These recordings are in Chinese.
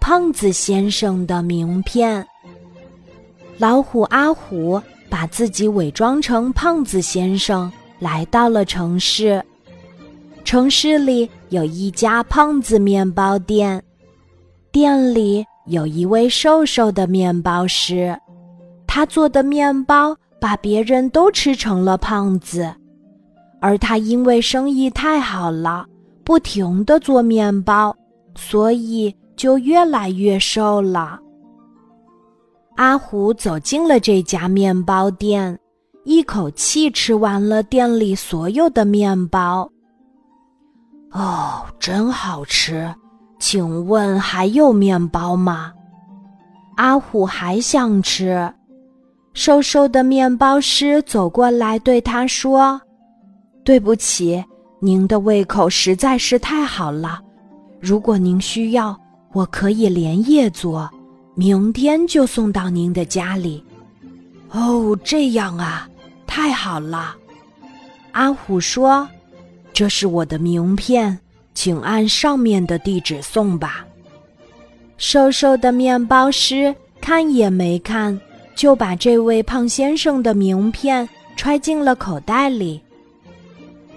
胖子先生的名片。老虎阿虎把自己伪装成胖子先生，来到了城市。城市里有一家胖子面包店，店里有一位瘦瘦的面包师，他做的面包把别人都吃成了胖子。而他因为生意太好了，不停的做面包，所以就越来越瘦了。阿虎走进了这家面包店，一口气吃完了店里所有的面包。哦，真好吃！请问还有面包吗？阿虎还想吃。瘦瘦的面包师走过来对他说。对不起，您的胃口实在是太好了。如果您需要，我可以连夜做，明天就送到您的家里。哦，这样啊，太好了。阿虎说：“这是我的名片，请按上面的地址送吧。”瘦瘦的面包师看也没看，就把这位胖先生的名片揣进了口袋里。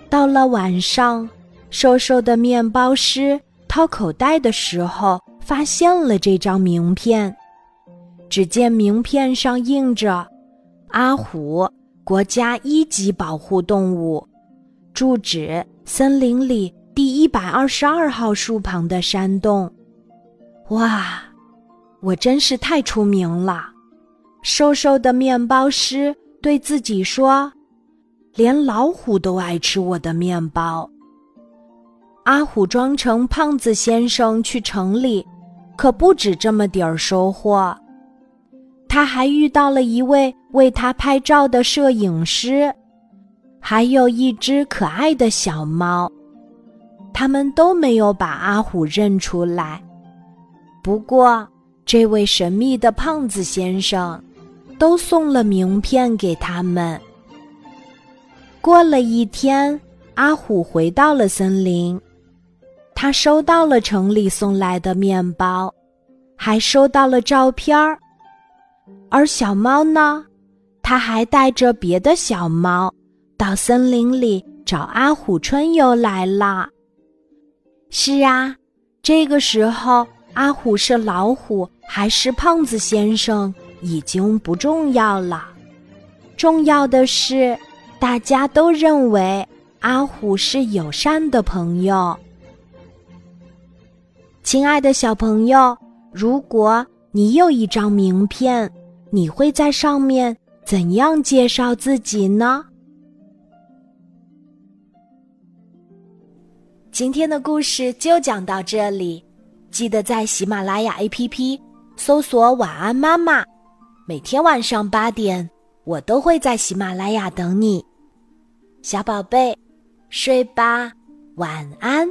到了晚上，瘦瘦的面包师掏口袋的时候，发现了这张名片。只见名片上印着“阿虎，国家一级保护动物，住址森林里第一百二十二号树旁的山洞。”哇，我真是太出名了！瘦瘦的面包师对自己说。连老虎都爱吃我的面包。阿虎装成胖子先生去城里，可不止这么点儿收获。他还遇到了一位为他拍照的摄影师，还有一只可爱的小猫。他们都没有把阿虎认出来。不过，这位神秘的胖子先生，都送了名片给他们。过了一天，阿虎回到了森林，他收到了城里送来的面包，还收到了照片儿。而小猫呢，它还带着别的小猫到森林里找阿虎春游来了。是啊，这个时候阿虎是老虎还是胖子先生已经不重要了，重要的是。大家都认为阿虎是友善的朋友。亲爱的小朋友，如果你有一张名片，你会在上面怎样介绍自己呢？今天的故事就讲到这里，记得在喜马拉雅 APP 搜索“晚安妈妈”，每天晚上八点。我都会在喜马拉雅等你，小宝贝，睡吧，晚安。